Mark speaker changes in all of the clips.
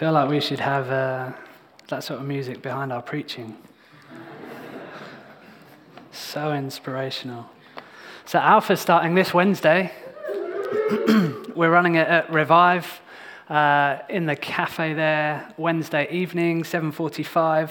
Speaker 1: feel like we should have uh, that sort of music behind our preaching. so inspirational. So, Alpha's starting this Wednesday. We're running it at Revive uh, in the cafe there Wednesday evening, 7:45.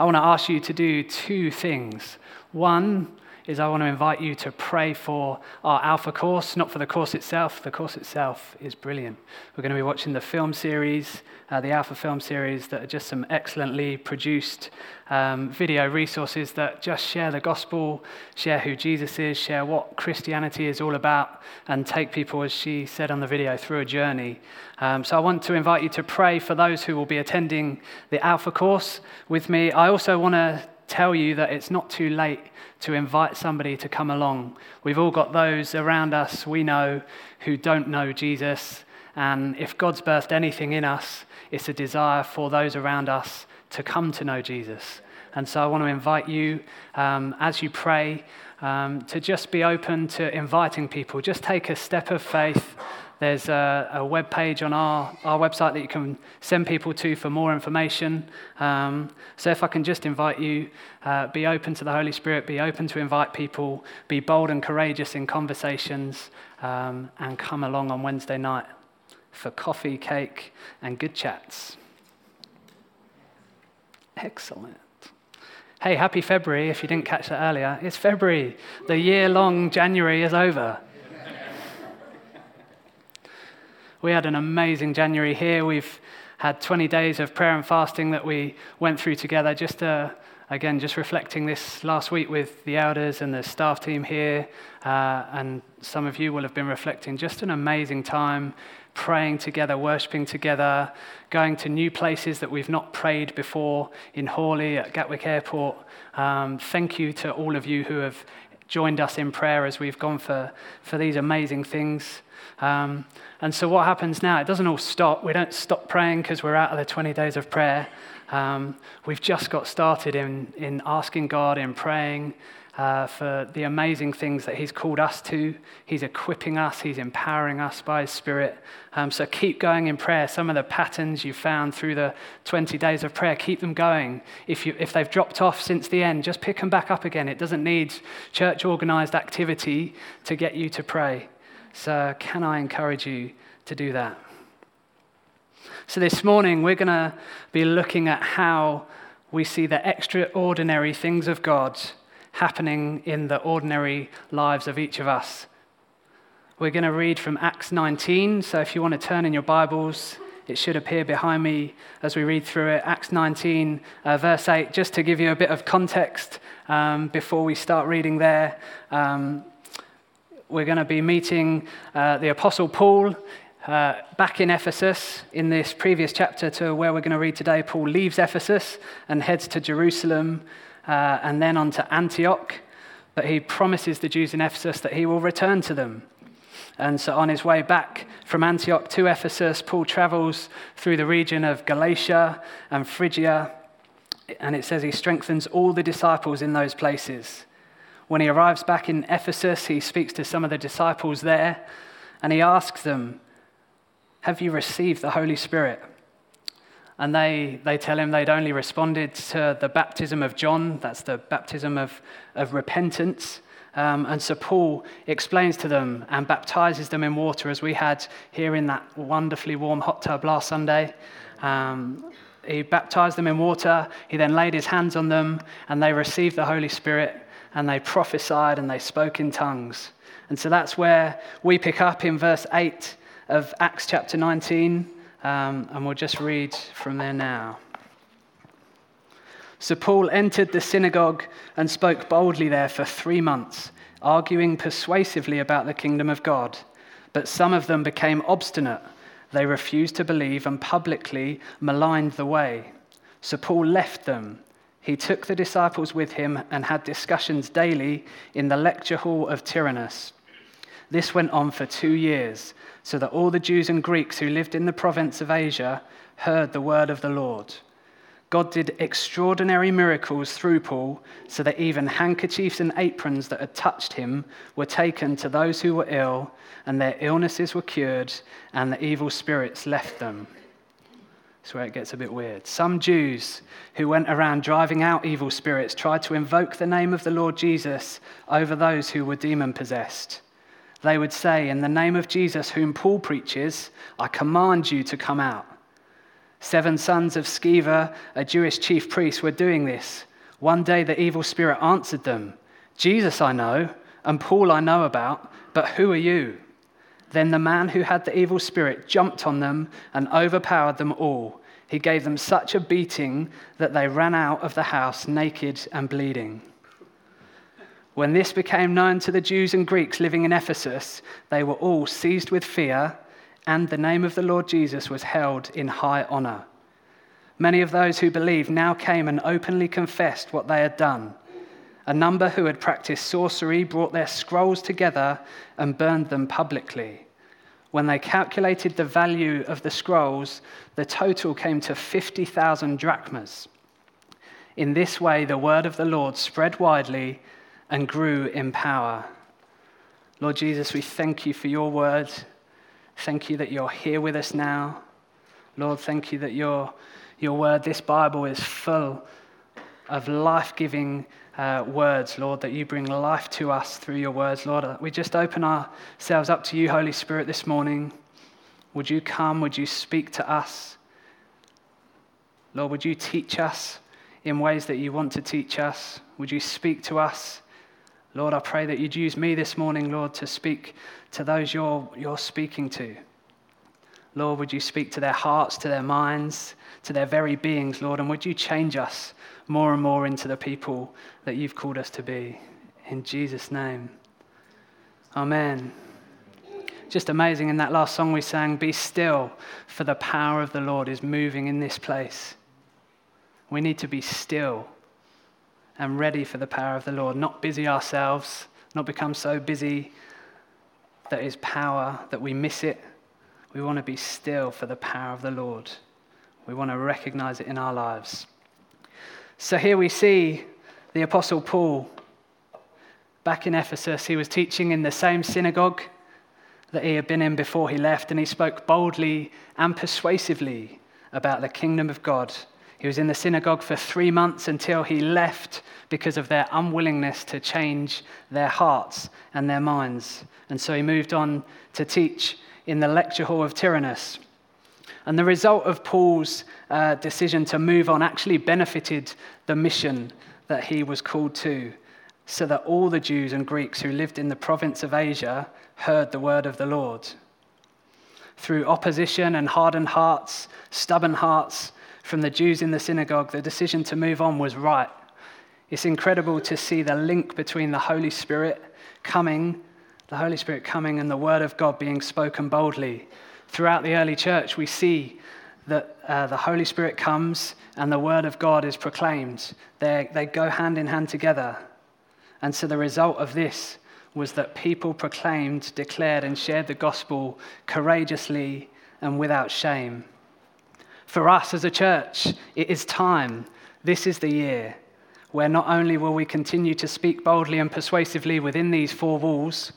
Speaker 1: I want to ask you to do two things. One, is I want to invite you to pray for our Alpha course, not for the course itself. The course itself is brilliant. We're going to be watching the film series, uh, the Alpha film series, that are just some excellently produced um, video resources that just share the gospel, share who Jesus is, share what Christianity is all about, and take people, as she said on the video, through a journey. Um, so I want to invite you to pray for those who will be attending the Alpha course with me. I also want to tell you that it's not too late to invite somebody to come along. We've all got those around us we know who don't know Jesus. And if God's birthed anything in us, it's a desire for those around us to come to know Jesus. And so I want to invite you, um, as you pray, um, to just be open to inviting people. Just take a step of faith there's a, a web page on our, our website that you can send people to for more information. Um, so, if I can just invite you, uh, be open to the Holy Spirit, be open to invite people, be bold and courageous in conversations, um, and come along on Wednesday night for coffee, cake, and good chats. Excellent. Hey, happy February if you didn't catch that earlier. It's February. The year long January is over. We had an amazing January here. We've had 20 days of prayer and fasting that we went through together. Just uh, again, just reflecting this last week with the elders and the staff team here, uh, and some of you will have been reflecting. Just an amazing time praying together, worshiping together, going to new places that we've not prayed before in Horley at Gatwick Airport. Um, thank you to all of you who have joined us in prayer as we've gone for, for these amazing things. Um, and so, what happens now? It doesn't all stop. We don't stop praying because we're out of the 20 days of prayer. Um, we've just got started in, in asking God, in praying uh, for the amazing things that He's called us to. He's equipping us, He's empowering us by His Spirit. Um, so, keep going in prayer. Some of the patterns you found through the 20 days of prayer, keep them going. If, you, if they've dropped off since the end, just pick them back up again. It doesn't need church organized activity to get you to pray. So, can I encourage you to do that? So, this morning we're going to be looking at how we see the extraordinary things of God happening in the ordinary lives of each of us. We're going to read from Acts 19. So, if you want to turn in your Bibles, it should appear behind me as we read through it. Acts 19, uh, verse 8, just to give you a bit of context um, before we start reading there. Um, we're going to be meeting uh, the Apostle Paul uh, back in Ephesus in this previous chapter to where we're going to read today. Paul leaves Ephesus and heads to Jerusalem uh, and then on to Antioch. But he promises the Jews in Ephesus that he will return to them. And so, on his way back from Antioch to Ephesus, Paul travels through the region of Galatia and Phrygia. And it says he strengthens all the disciples in those places. When he arrives back in Ephesus, he speaks to some of the disciples there and he asks them, Have you received the Holy Spirit? And they, they tell him they'd only responded to the baptism of John, that's the baptism of, of repentance. Um, and so Paul explains to them and baptizes them in water, as we had here in that wonderfully warm hot tub last Sunday. Um, he baptized them in water. He then laid his hands on them, and they received the Holy Spirit and they prophesied and they spoke in tongues. And so that's where we pick up in verse 8 of Acts chapter 19, um, and we'll just read from there now. So Paul entered the synagogue and spoke boldly there for three months, arguing persuasively about the kingdom of God. But some of them became obstinate. They refused to believe and publicly maligned the way. So Paul left them he took the disciples with him and had discussions daily in the lecture hall of Tyrannus. This went on for two years, so that all the Jews and Greeks who lived in the province of Asia heard the word of the Lord. God did extraordinary miracles through Paul, so that even handkerchiefs and aprons that had touched him were taken to those who were ill, and their illnesses were cured, and the evil spirits left them. That's where it gets a bit weird. Some Jews who went around driving out evil spirits tried to invoke the name of the Lord Jesus over those who were demon possessed. They would say, In the name of Jesus, whom Paul preaches, I command you to come out. Seven sons of Sceva, a Jewish chief priest, were doing this. One day the evil spirit answered them Jesus I know, and Paul I know about, but who are you? Then the man who had the evil spirit jumped on them and overpowered them all. He gave them such a beating that they ran out of the house naked and bleeding. When this became known to the Jews and Greeks living in Ephesus, they were all seized with fear, and the name of the Lord Jesus was held in high honor. Many of those who believed now came and openly confessed what they had done. A number who had practiced sorcery brought their scrolls together and burned them publicly. When they calculated the value of the scrolls, the total came to 50,000 drachmas. In this way, the word of the Lord spread widely and grew in power. Lord Jesus, we thank you for your word. Thank you that you're here with us now. Lord, thank you that your, your word, this Bible, is full of life giving uh, words, Lord, that you bring life to us through your words, Lord. Uh, we just open ourselves up to you, Holy Spirit, this morning. Would you come? Would you speak to us? Lord, would you teach us in ways that you want to teach us? Would you speak to us? Lord, I pray that you'd use me this morning, Lord, to speak to those you're, you're speaking to. Lord, would you speak to their hearts, to their minds, to their very beings, Lord, and would you change us more and more into the people that you've called us to be. In Jesus' name. Amen. Just amazing in that last song we sang, Be still, for the power of the Lord is moving in this place. We need to be still and ready for the power of the Lord, not busy ourselves, not become so busy that is power that we miss it. We want to be still for the power of the Lord. We want to recognize it in our lives. So here we see the Apostle Paul back in Ephesus. He was teaching in the same synagogue that he had been in before he left, and he spoke boldly and persuasively about the kingdom of God. He was in the synagogue for three months until he left because of their unwillingness to change their hearts and their minds. And so he moved on to teach in the lecture hall of Tyrannus. And the result of Paul's uh, decision to move on actually benefited the mission that he was called to, so that all the Jews and Greeks who lived in the province of Asia heard the word of the Lord. Through opposition and hardened hearts, stubborn hearts from the Jews in the synagogue, the decision to move on was right. It's incredible to see the link between the Holy Spirit coming, the Holy Spirit coming, and the word of God being spoken boldly Throughout the early church, we see that uh, the Holy Spirit comes and the Word of God is proclaimed. They, they go hand in hand together. And so the result of this was that people proclaimed, declared, and shared the gospel courageously and without shame. For us as a church, it is time. This is the year where not only will we continue to speak boldly and persuasively within these four walls,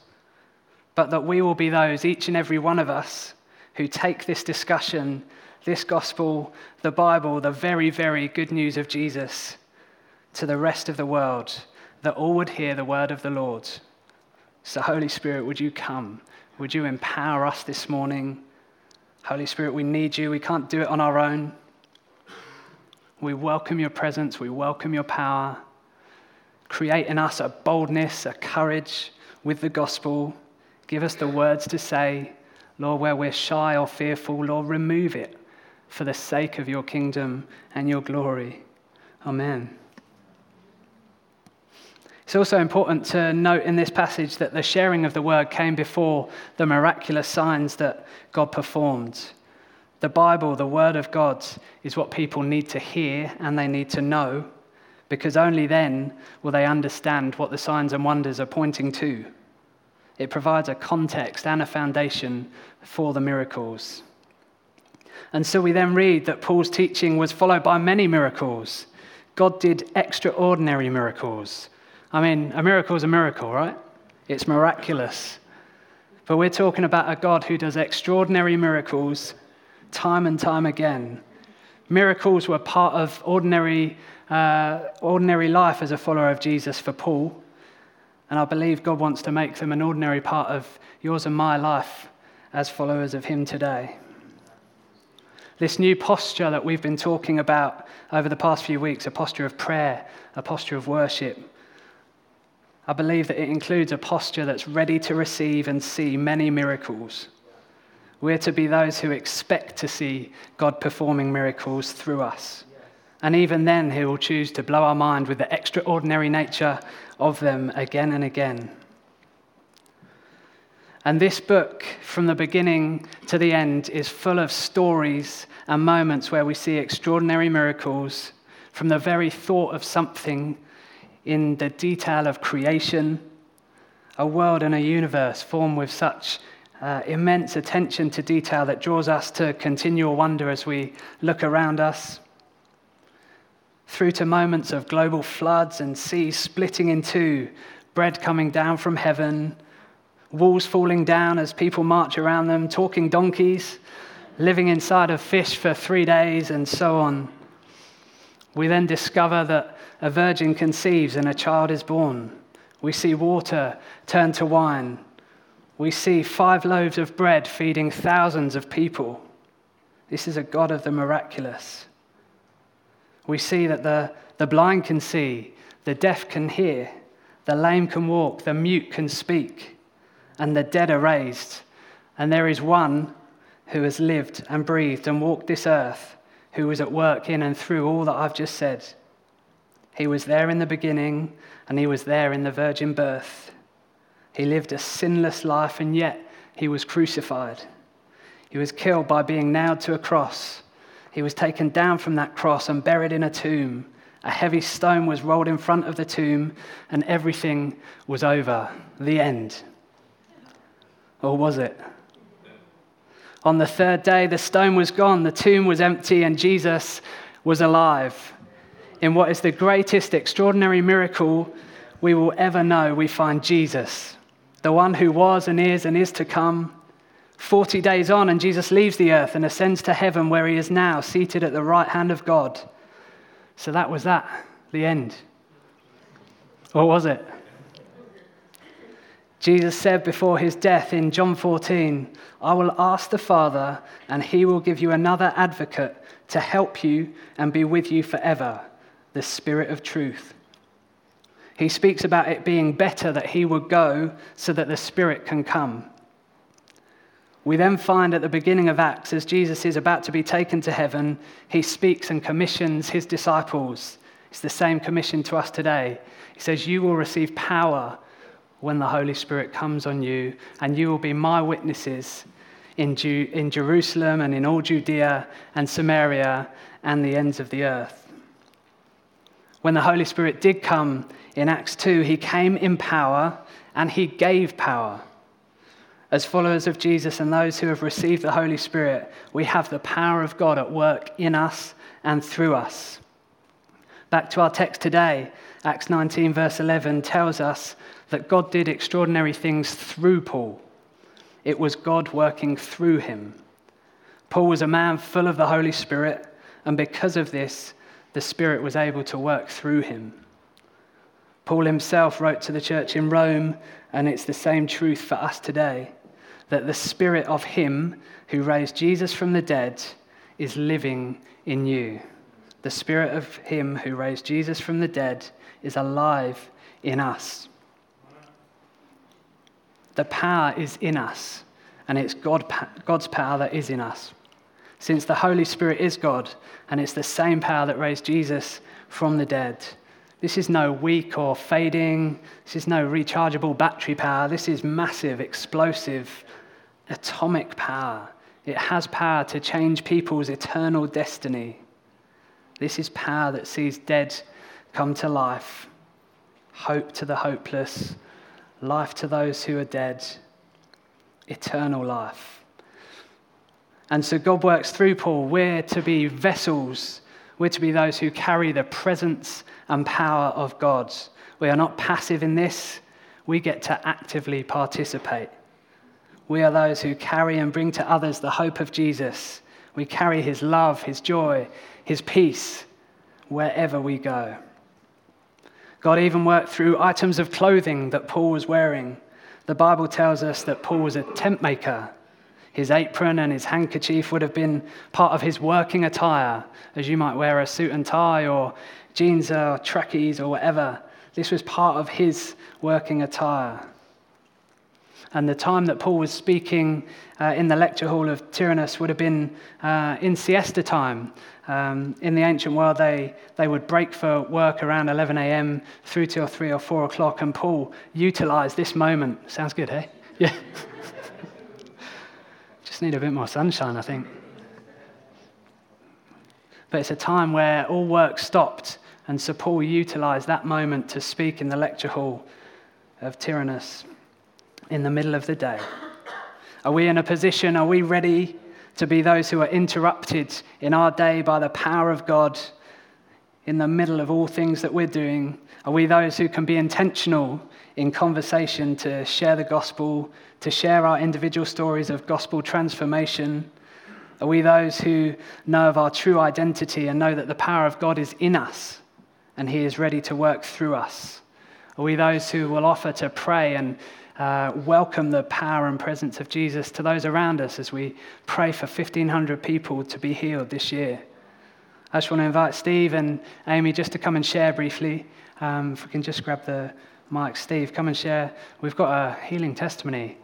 Speaker 1: but that we will be those, each and every one of us, who take this discussion, this gospel, the Bible, the very, very good news of Jesus to the rest of the world, that all would hear the word of the Lord. So, Holy Spirit, would you come? Would you empower us this morning? Holy Spirit, we need you. We can't do it on our own. We welcome your presence. We welcome your power. Create in us a boldness, a courage with the gospel. Give us the words to say. Lord, where we're shy or fearful, Lord, remove it for the sake of your kingdom and your glory. Amen. It's also important to note in this passage that the sharing of the word came before the miraculous signs that God performed. The Bible, the Word of God, is what people need to hear and they need to know, because only then will they understand what the signs and wonders are pointing to. It provides a context and a foundation for the miracles. And so we then read that Paul's teaching was followed by many miracles. God did extraordinary miracles. I mean, a miracle is a miracle, right? It's miraculous. But we're talking about a God who does extraordinary miracles time and time again. Miracles were part of ordinary, uh, ordinary life as a follower of Jesus for Paul. And I believe God wants to make them an ordinary part of yours and my life as followers of Him today. This new posture that we've been talking about over the past few weeks, a posture of prayer, a posture of worship, I believe that it includes a posture that's ready to receive and see many miracles. We're to be those who expect to see God performing miracles through us. And even then, He will choose to blow our mind with the extraordinary nature of them again and again. And this book, from the beginning to the end, is full of stories and moments where we see extraordinary miracles from the very thought of something in the detail of creation, a world and a universe formed with such uh, immense attention to detail that draws us to continual wonder as we look around us, through to moments of global floods and seas splitting in two, bread coming down from heaven, walls falling down as people march around them, talking donkeys, living inside of fish for three days, and so on. We then discover that a virgin conceives and a child is born. We see water turn to wine we see five loaves of bread feeding thousands of people. This is a God of the miraculous. We see that the, the blind can see, the deaf can hear, the lame can walk, the mute can speak, and the dead are raised. And there is one who has lived and breathed and walked this earth, who was at work in and through all that I've just said. He was there in the beginning, and he was there in the virgin birth. He lived a sinless life, and yet he was crucified. He was killed by being nailed to a cross. He was taken down from that cross and buried in a tomb. A heavy stone was rolled in front of the tomb, and everything was over. The end. Or was it? On the third day, the stone was gone, the tomb was empty, and Jesus was alive. In what is the greatest extraordinary miracle we will ever know, we find Jesus the one who was and is and is to come. 40 days on, and Jesus leaves the earth and ascends to heaven where he is now, seated at the right hand of God. So that was that, the end. Or was it? Jesus said before his death in John 14, I will ask the Father, and he will give you another advocate to help you and be with you forever, the Spirit of truth. He speaks about it being better that he would go so that the Spirit can come. We then find at the beginning of Acts, as Jesus is about to be taken to heaven, he speaks and commissions his disciples. It's the same commission to us today. He says, You will receive power when the Holy Spirit comes on you, and you will be my witnesses in, in Jerusalem and in all Judea and Samaria and the ends of the earth. When the Holy Spirit did come, in Acts 2, he came in power and he gave power. As followers of Jesus and those who have received the Holy Spirit, we have the power of God at work in us and through us. Back to our text today, Acts 19, verse 11 tells us that God did extraordinary things through Paul. It was God working through him. Paul was a man full of the Holy Spirit, and because of this, the Spirit was able to work through him. Paul himself wrote to the church in Rome, and it's the same truth for us today that the spirit of him who raised Jesus from the dead is living in you. The spirit of him who raised Jesus from the dead is alive in us. The power is in us, and it's God, God's power that is in us. Since the Holy Spirit is God, and it's the same power that raised Jesus from the dead. This is no weak or fading. This is no rechargeable battery power. This is massive, explosive, atomic power. It has power to change people's eternal destiny. This is power that sees dead come to life, hope to the hopeless, life to those who are dead, eternal life. And so God works through Paul. We're to be vessels, we're to be those who carry the presence and power of God. We are not passive in this, we get to actively participate. We are those who carry and bring to others the hope of Jesus. We carry his love, his joy, his peace wherever we go. God even worked through items of clothing that Paul was wearing. The Bible tells us that Paul was a tent maker. His apron and his handkerchief would have been part of his working attire, as you might wear a suit and tie or jeans or trackies or whatever. This was part of his working attire. And the time that Paul was speaking uh, in the lecture hall of Tyrannus would have been uh, in siesta time. Um, in the ancient world, they, they would break for work around 11 a.m. through till 3 or 4 o'clock, and Paul utilized this moment. Sounds good, hey? Yeah. Need a bit more sunshine, I think. But it's a time where all work stopped, and so Paul utilized that moment to speak in the lecture hall of Tyrannus in the middle of the day? Are we in a position, are we ready to be those who are interrupted in our day by the power of God in the middle of all things that we're doing? Are we those who can be intentional in conversation to share the gospel, to share our individual stories of gospel transformation? Are we those who know of our true identity and know that the power of God is in us and He is ready to work through us? Are we those who will offer to pray and uh, welcome the power and presence of Jesus to those around us as we pray for 1,500 people to be healed this year. I just want to invite Steve and Amy just to come and share briefly. Um, if we can just grab the mic. Steve, come and share. We've got a healing testimony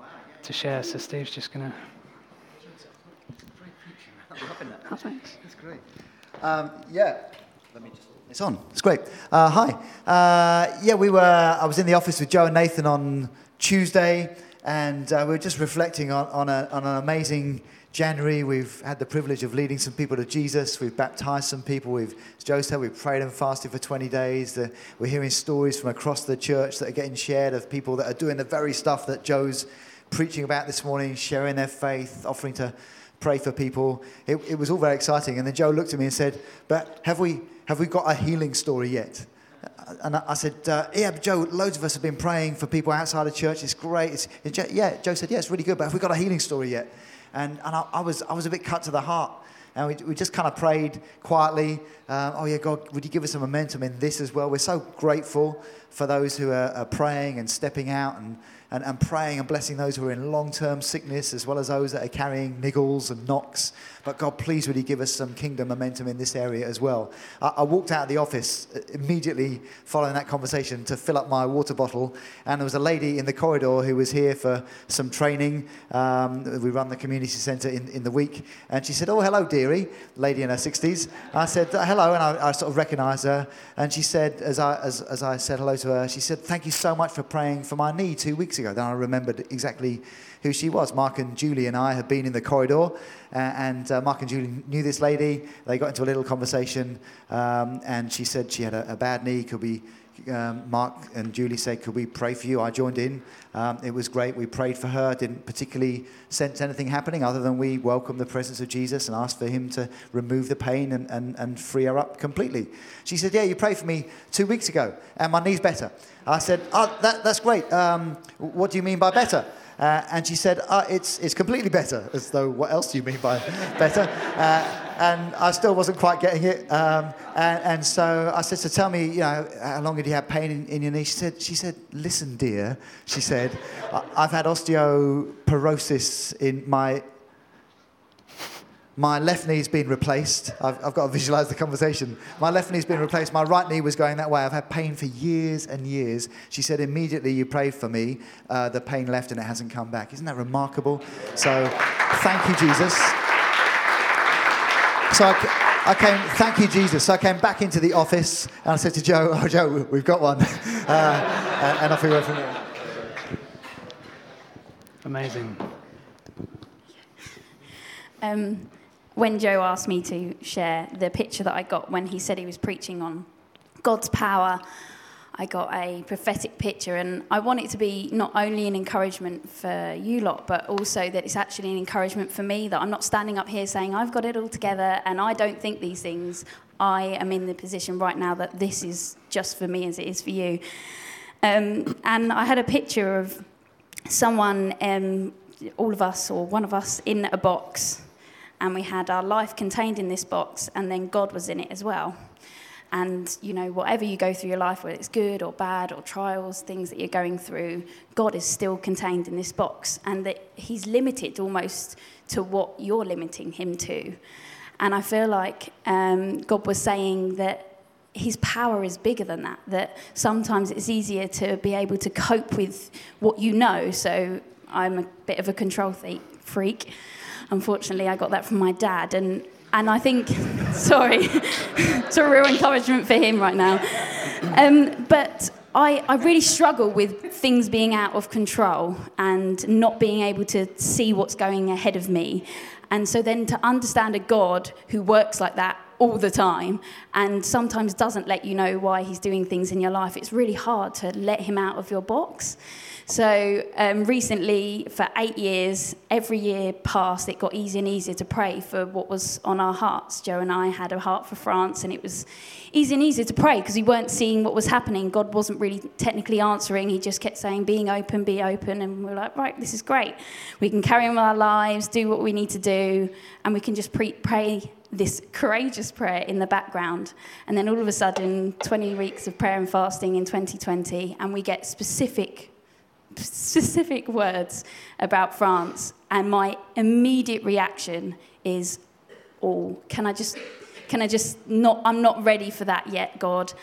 Speaker 1: to share, so Steve's just going to.
Speaker 2: Oh, thanks. That's great. Um, yeah, let me just. It's on. It's great. Uh, hi. Uh, yeah, we were. I was in the office with Joe and Nathan on Tuesday, and uh, we are just reflecting on, on, a, on, an amazing January. We've had the privilege of leading some people to Jesus. We've baptized some people. We've, as Joe said, we've prayed and fasted for 20 days. We're hearing stories from across the church that are getting shared of people that are doing the very stuff that Joe's preaching about this morning, sharing their faith, offering to pray for people. It, it was all very exciting. And then Joe looked at me and said, But have we, have we got a healing story yet? and I said, uh, yeah, Joe, loads of us have been praying for people outside of church. It's great. It's, yeah, Joe said, yeah, it's really good, but have we got a healing story yet? And, and I, I was, I was a bit cut to the heart. And we, we just kind of prayed quietly. Uh, oh, yeah, God, would you give us some momentum in this as well? We're so grateful for those who are, are praying and stepping out and, and, and praying and blessing those who are in long term sickness as well as those that are carrying niggles and knocks. But God, please, would you give us some kingdom momentum in this area as well? I, I walked out of the office uh, immediately following that conversation to fill up my water bottle, and there was a lady in the corridor who was here for some training. Um, we run the community centre in, in the week, and she said, Oh, hello, dearie, lady in her 60s. I said, uh, Hello, and I, I sort of recognised her, and she said, as I, as, as I said hello to her, she said, Thank you so much for praying for my knee two weeks ago. Then I remembered exactly who she was. Mark and Julie and I had been in the corridor, uh, and uh, Mark and Julie knew this lady. They got into a little conversation, um, and she said she had a, a bad knee. Could we? Um, Mark and Julie said, Could we pray for you? I joined in. Um, it was great. We prayed for her. Didn't particularly sense anything happening other than we welcomed the presence of Jesus and asked for him to remove the pain and, and, and free her up completely. She said, Yeah, you prayed for me two weeks ago, and my knee's better. I said, Oh, that, that's great. Um, what do you mean by better? Uh, and she said, uh, it's, it's completely better, as though, what else do you mean by better? Uh, and I still wasn't quite getting it. Um, and, and, so I said, so tell me, you know, how long did you had pain in, in your knee? She said, she said, listen, dear, she said, I've had osteoporosis in my my left knee's been replaced. I've, I've, got to visualize the conversation. My left knee's been replaced. My right knee was going that way. I've had pain for years and years. She said, immediately you prayed for me, uh, the pain left and it hasn't come back. Isn't that remarkable? So thank you, Jesus. So I, I came, thank you, Jesus. So I came back into the office and I said to Joe, oh, Joe, we've got one. Uh, and off we went from there.
Speaker 1: Amazing.
Speaker 3: Um, when Joe asked me to share the picture that I got when he said he was preaching on God's power, I got a prophetic picture, and I want it to be not only an encouragement for you lot, but also that it's actually an encouragement for me that I'm not standing up here saying I've got it all together and I don't think these things. I am in the position right now that this is just for me as it is for you. Um, and I had a picture of someone, um, all of us or one of us, in a box and we had our life contained in this box, and then God was in it as well. And, you know, whatever you go through your life, whether it's good or bad or trials, things that you're going through, God is still contained in this box. And that He's limited almost to what you're limiting Him to. And I feel like um, God was saying that His power is bigger than that, that sometimes it's easier to be able to cope with what you know. So I'm a bit of a control freak. Unfortunately, I got that from my dad. And and I think, sorry, it's a real encouragement for him right now. Um, but I, I really struggle with things being out of control and not being able to see what's going ahead of me. And so then to understand a God who works like that all the time and sometimes doesn't let you know why he's doing things in your life, it's really hard to let him out of your box. So um, recently, for eight years, every year past, it got easier and easier to pray for what was on our hearts. Joe and I had a heart for France, and it was easier and easier to pray because we weren't seeing what was happening. God wasn't really technically answering. He just kept saying, being open, be open. And we are like, right, this is great. We can carry on with our lives, do what we need to do, and we can just pre- pray this courageous prayer in the background. And then all of a sudden, 20 weeks of prayer and fasting in 2020, and we get specific specific words about France, and my immediate reaction is, "Oh, can I just, can I just not? I'm not ready for that yet, God.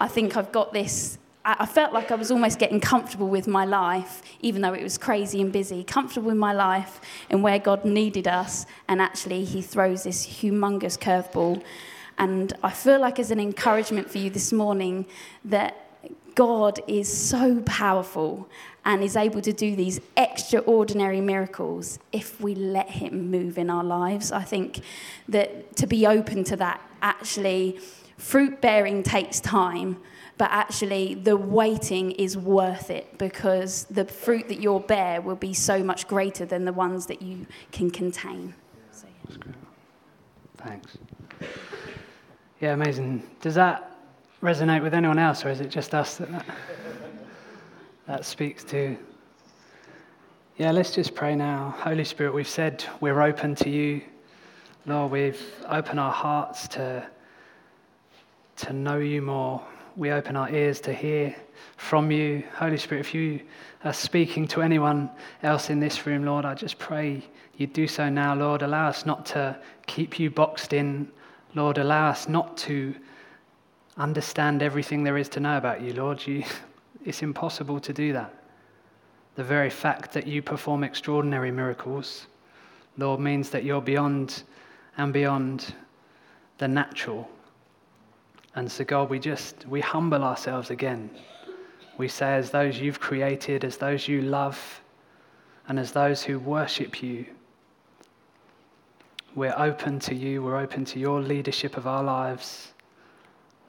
Speaker 3: I think I've got this." I felt like I was almost getting comfortable with my life, even though it was crazy and busy. Comfortable with my life and where God needed us, and actually, He throws this humongous curveball. And I feel like, as an encouragement for you this morning, that God is so powerful and is able to do these extraordinary miracles if we let Him move in our lives. I think that to be open to that, actually, fruit bearing takes time, but actually, the waiting is worth it because the fruit that you'll bear will be so much greater than the ones that you can contain. So,
Speaker 1: yeah. Thanks. Yeah, amazing. Does that resonate with anyone else, or is it just us that that, that speaks to? Yeah, let's just pray now. Holy Spirit, we've said we're open to you. Lord, we've opened our hearts to, to know you more. We open our ears to hear from you. Holy Spirit, if you are speaking to anyone else in this room, Lord, I just pray you do so now, Lord. Allow us not to keep you boxed in. Lord, allow us not to understand everything there is to know about you, Lord. You, it's impossible to do that. The very fact that you perform extraordinary miracles, Lord, means that you're beyond and beyond the natural. And so, God, we just, we humble ourselves again. We say, as those you've created, as those you love, and as those who worship you, we're open to you, we're open to your leadership of our lives.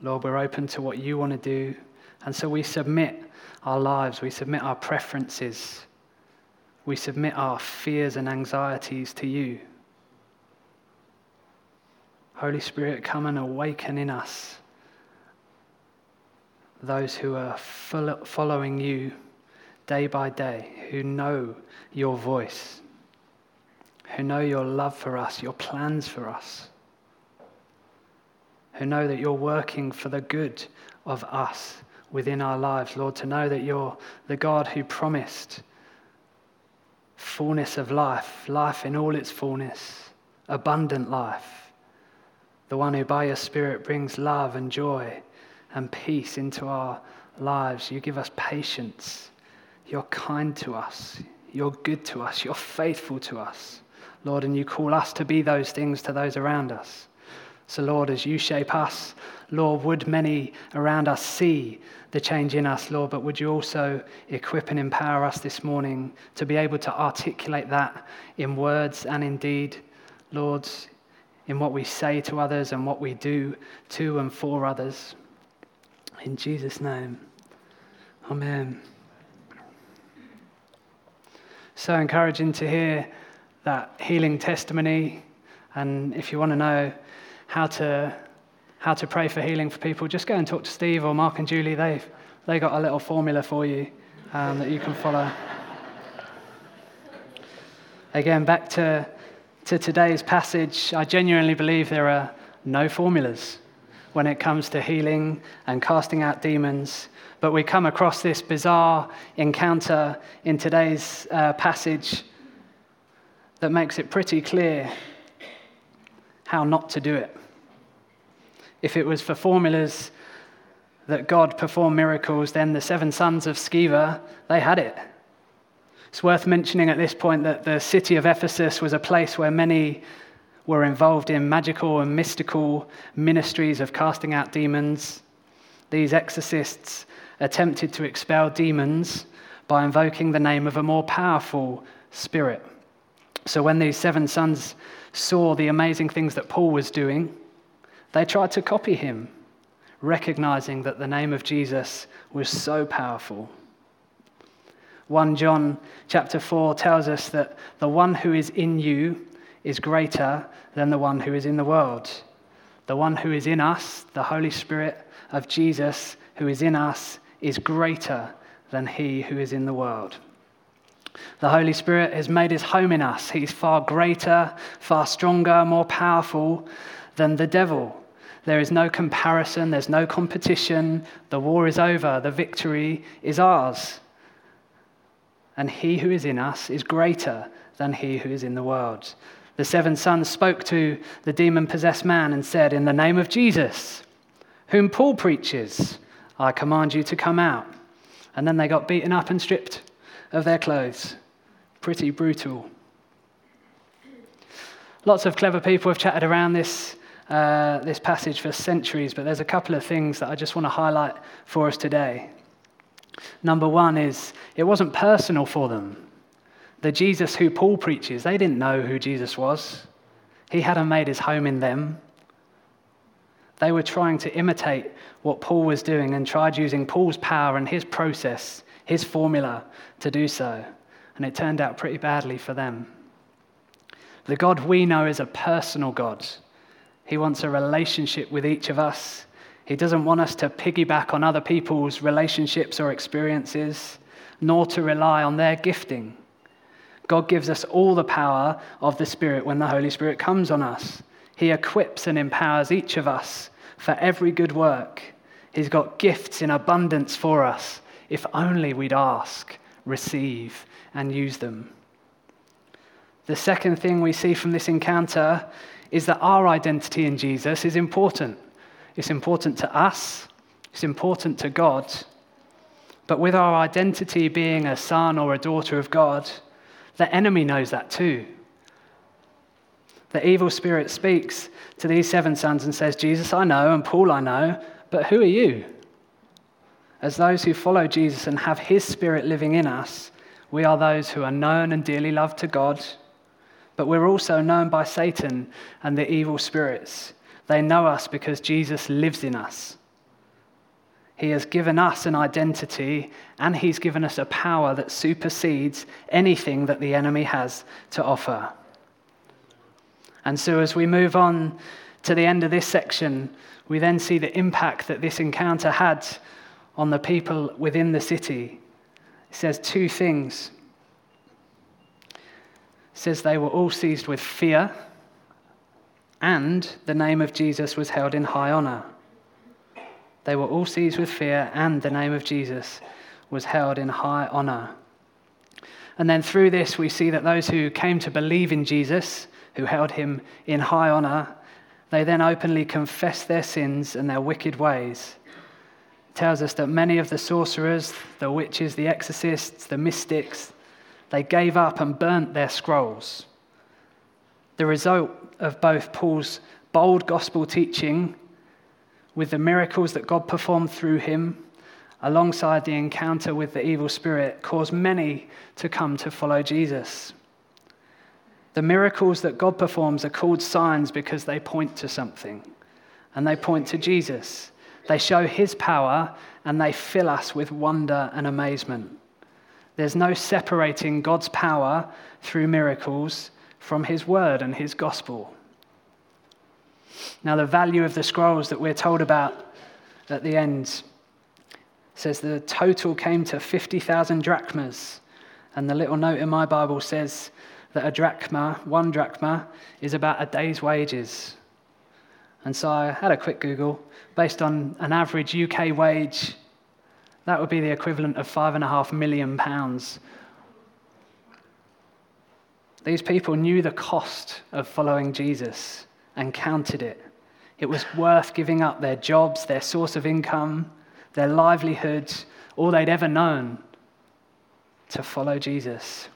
Speaker 1: Lord, we're open to what you want to do. And so we submit our lives, we submit our preferences, we submit our fears and anxieties to you. Holy Spirit, come and awaken in us those who are following you day by day, who know your voice, who know your love for us, your plans for us who know that you're working for the good of us within our lives, Lord, to know that you're the God who promised fullness of life, life in all its fullness, abundant life, the one who by your Spirit brings love and joy and peace into our lives. You give us patience. You're kind to us. You're good to us. You're faithful to us, Lord, and you call us to be those things to those around us. So, Lord, as you shape us, Lord, would many around us see the change in us, Lord, but would you also equip and empower us this morning to be able to articulate that in words and in deed, Lord, in what we say to others and what we do to and for others. In Jesus' name, Amen. So encouraging to hear that healing testimony. And if you want to know, how to, how to pray for healing for people, just go and talk to Steve or Mark and Julie. They've they got a little formula for you um, that you can follow. Again, back to to today's passage, I genuinely believe there are no formulas when it comes to healing and casting out demons. But we come across this bizarre encounter in today's uh, passage that makes it pretty clear how not to do it. If it was for formulas that God performed miracles, then the seven sons of Sceva, they had it. It's worth mentioning at this point that the city of Ephesus was a place where many were involved in magical and mystical ministries of casting out demons. These exorcists attempted to expel demons by invoking the name of a more powerful spirit. So when these seven sons saw the amazing things that Paul was doing, they tried to copy him, recognizing that the name of Jesus was so powerful. 1 John chapter 4 tells us that the one who is in you is greater than the one who is in the world. The one who is in us, the Holy Spirit of Jesus who is in us, is greater than he who is in the world. The Holy Spirit has made his home in us. He's far greater, far stronger, more powerful than the devil. There is no comparison, there's no competition. The war is over, the victory is ours. And he who is in us is greater than he who is in the world. The seven sons spoke to the demon possessed man and said, In the name of Jesus, whom Paul preaches, I command you to come out. And then they got beaten up and stripped of their clothes. Pretty brutal. Lots of clever people have chatted around this, uh, this passage for centuries, but there's a couple of things that I just want to highlight for us today. Number one is it wasn't personal for them. The Jesus who Paul preaches, they didn't know who Jesus was. He hadn't made his home in them. They were trying to imitate what Paul was doing and tried using Paul's power and his process, his formula to do so. And it turned out pretty badly for them. The God we know is a personal God. He wants a relationship with each of us. He doesn't want us to piggyback on other people's relationships or experiences, nor to rely on their gifting. God gives us all the power of the Spirit when the Holy Spirit comes on us. He equips and empowers each of us for every good work. He's got gifts in abundance for us if only we'd ask, receive, and use them. The second thing we see from this encounter is that our identity in Jesus is important. It's important to us, it's important to God. But with our identity being a son or a daughter of God, the enemy knows that too. The evil spirit speaks to these seven sons and says, Jesus I know, and Paul I know, but who are you? As those who follow Jesus and have his spirit living in us, we are those who are known and dearly loved to God, but we're also known by Satan and the evil spirits. They know us because Jesus lives in us. He has given us an identity and He's given us a power that supersedes anything that the enemy has to offer. And so, as we move on to the end of this section, we then see the impact that this encounter had on the people within the city. It says two things. Says they were all seized with fear, and the name of Jesus was held in high honor. They were all seized with fear, and the name of Jesus was held in high honor. And then through this, we see that those who came to believe in Jesus, who held him in high honor, they then openly confess their sins and their wicked ways. It tells us that many of the sorcerers, the witches, the exorcists, the mystics, they gave up and burnt their scrolls. The result of both Paul's bold gospel teaching with the miracles that God performed through him, alongside the encounter with the evil spirit, caused many to come to follow Jesus. The miracles that God performs are called signs because they point to something, and they point to Jesus. They show his power and they fill us with wonder and amazement. There's no separating God's power through miracles from his word and his gospel. Now, the value of the scrolls that we're told about at the end says the total came to 50,000 drachmas. And the little note in my Bible says that a drachma, one drachma, is about a day's wages. And so I had a quick Google. Based on an average UK wage, that would be the equivalent of five and a half million pounds. These people knew the cost of following Jesus and counted it. It was worth giving up their jobs, their source of income, their livelihoods, all they'd ever known to follow Jesus.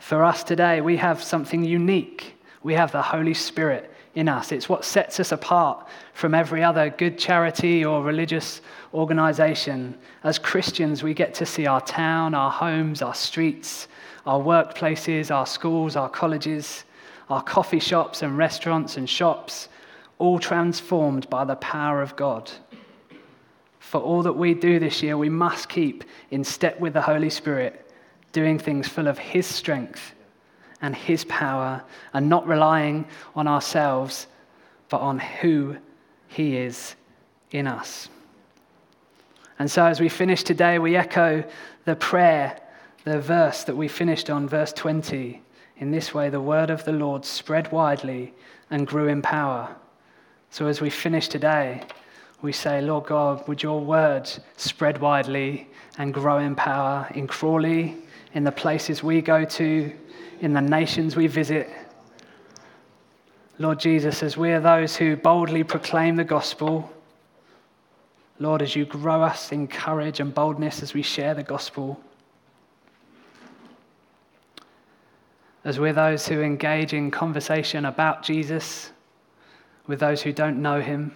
Speaker 1: For us today, we have something unique. We have the Holy Spirit in us. It's what sets us apart from every other good charity or religious organization. As Christians, we get to see our town, our homes, our streets, our workplaces, our schools, our colleges, our coffee shops and restaurants and shops, all transformed by the power of God. For all that we do this year, we must keep in step with the Holy Spirit, doing things full of His strength and His power, and not relying on ourselves, but on who He is in us. And so, as we finish today, we echo the prayer, the verse that we finished on, verse 20. In this way, the word of the Lord spread widely and grew in power. So, as we finish today, we say, Lord God, would your word spread widely and grow in power in Crawley, in the places we go to, in the nations we visit. Lord Jesus, as we are those who boldly proclaim the gospel, Lord, as you grow us in courage and boldness as we share the gospel, as we're those who engage in conversation about Jesus with those who don't know him,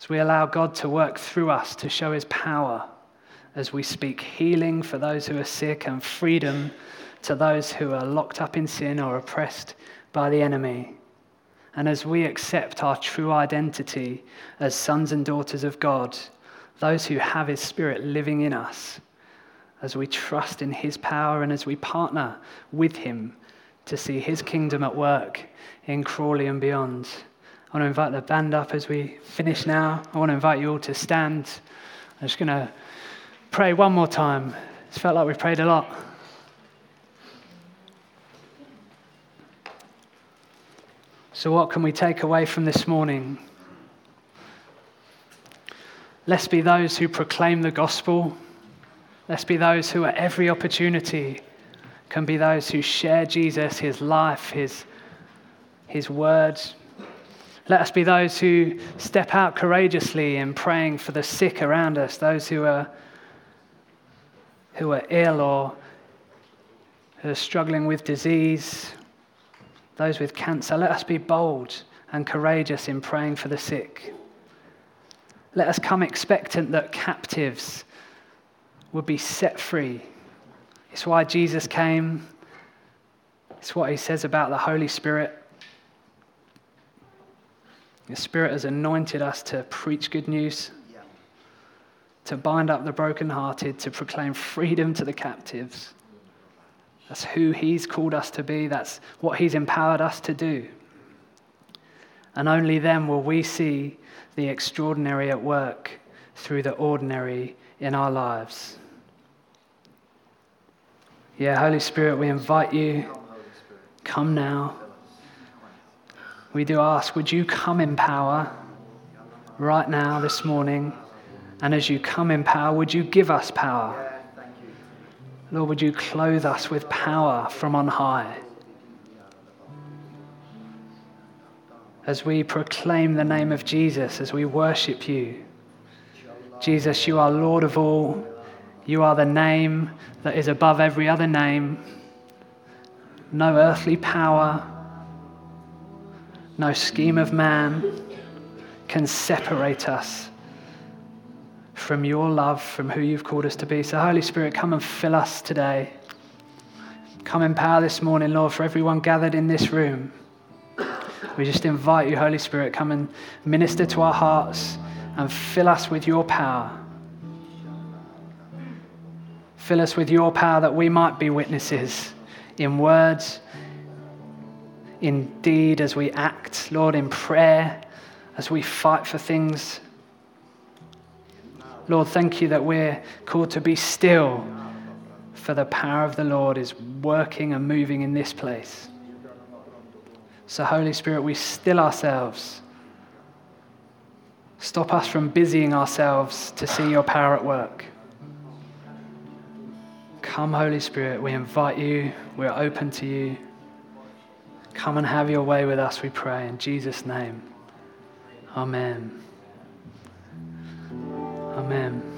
Speaker 1: as we allow God to work through us to show his power, as we speak healing for those who are sick and freedom to those who are locked up in sin or oppressed by the enemy. And as we accept our true identity as sons and daughters of God, those who have His Spirit living in us, as we trust in His power and as we partner with Him to see His kingdom at work in Crawley and beyond. I want to invite the band up as we finish now. I want to invite you all to stand. I'm just going to pray one more time. It's felt like we prayed a lot. So, what can we take away from this morning? Let's be those who proclaim the gospel. Let's be those who, at every opportunity, can be those who share Jesus, his life, his, his words. Let us be those who step out courageously in praying for the sick around us, those who are, who are ill or who are struggling with disease, those with cancer. Let us be bold and courageous in praying for the sick. Let us come expectant that captives would be set free. It's why Jesus came. It's what he says about the Holy Spirit. The Spirit has anointed us to preach good news, to bind up the brokenhearted, to proclaim freedom to the captives. That's who He's called us to be, that's what He's empowered us to do. And only then will we see the extraordinary at work through the ordinary in our lives. Yeah, Holy Spirit, we invite you. Come now. We do ask, would you come in power right now, this morning? And as you come in power, would you give us power? Lord, would you clothe us with power from on high? As we proclaim the name of Jesus, as we worship you, Jesus, you are Lord of all. You are the name that is above every other name. No earthly power, no scheme of man can separate us from your love, from who you've called us to be. So, Holy Spirit, come and fill us today. Come in power this morning, Lord, for everyone gathered in this room. We just invite you, Holy Spirit, come and minister to our hearts and fill us with your power. Fill us with your power that we might be witnesses in words, in deed, as we act, Lord, in prayer, as we fight for things Lord, thank you that we're called to be still for the power of the Lord is working and moving in this place. So, Holy Spirit, we still ourselves. Stop us from busying ourselves to see your power at work. Come, Holy Spirit, we invite you, we're open to you. Come and have your way with us, we pray, in Jesus' name. Amen. Amen.